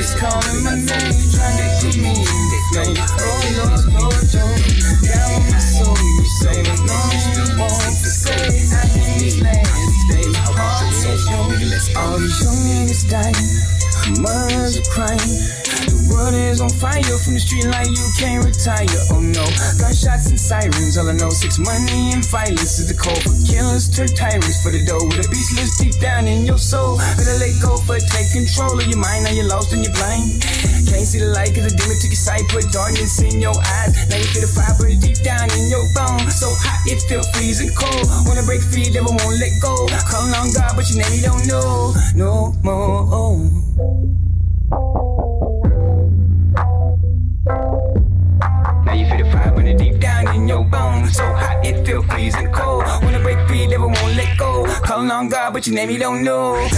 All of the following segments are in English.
Is calling my name, trying to put me in the flames. Oh Lord, Lord, Lord, God with my soul, you say, for me you won't forsake. I can these last my heart is yours. All these young niggas dying. Mothers are crying. World is on fire from the street like you can't retire. Oh no, gunshots and sirens. All I know, six money and violence is the call for killers, turn tyrants for the dough. With a beast lives deep down in your soul. Better let go for take control of your mind. Now you're lost and you're blind. Can't see the light cause the demon took your sight, put darkness in your eyes. Now you feel the fire burn deep down in your bones. So hot it feel freezing cold. Wanna break free, devil won't let go. Calling on God, but your name you don't know no more. So hot it feel freezing cold. Wanna break free, never won't let go. Calling on God, but your name you don't know. The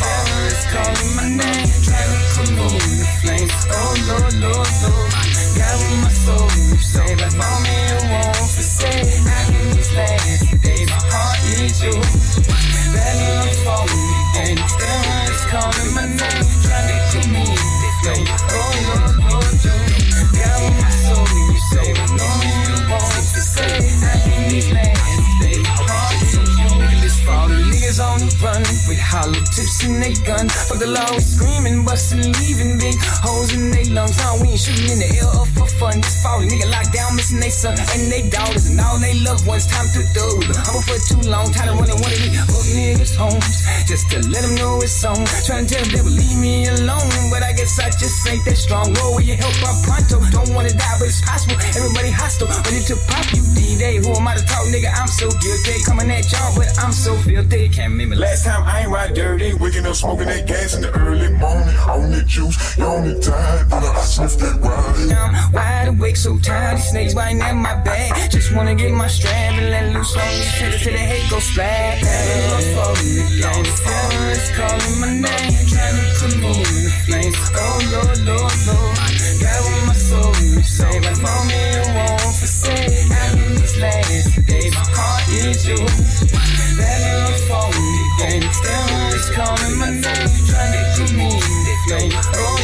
fire is calling my name, to put me in the flames. Oh Lord, Lord, Lord, God with my soul, you say, for me you won't forsake. I in these last hollow tips in they gun. Fuck the law, screaming, busting, leaving big holes in they lungs. Now we ain't shooting in the air for fun. This fall, nigga locked down, missing they son and they daughters and all they loved ones. Time to do. I'm up for too long, tired of running one of these hook niggas homes just to let them know it's on. Trying to tell them they will leave me alone, but I guess I just ain't that strong. Roll with your help up pronto. Don't wanna die, but it's possible. Everybody hostile, ready to pop you D-Day. Who am I to talk, nigga? I'm so guilty. Coming at y'all, but I'm so filthy. Can't remember last time I ain't ride dirty. Waking up smoking that gas in the early morning. On the juice, you on the time, but I sniff that ride. Now I'm wide awake, so tired. These snakes biting at my back. Just wanna get my strap and let loose on these hitters till the hate go splat. Love for me, devil is calling my name, trying to put me in the flames. Oh Lord, Lord, Lord, God with my soul, say, me me, and devil is calling my name, trying to me.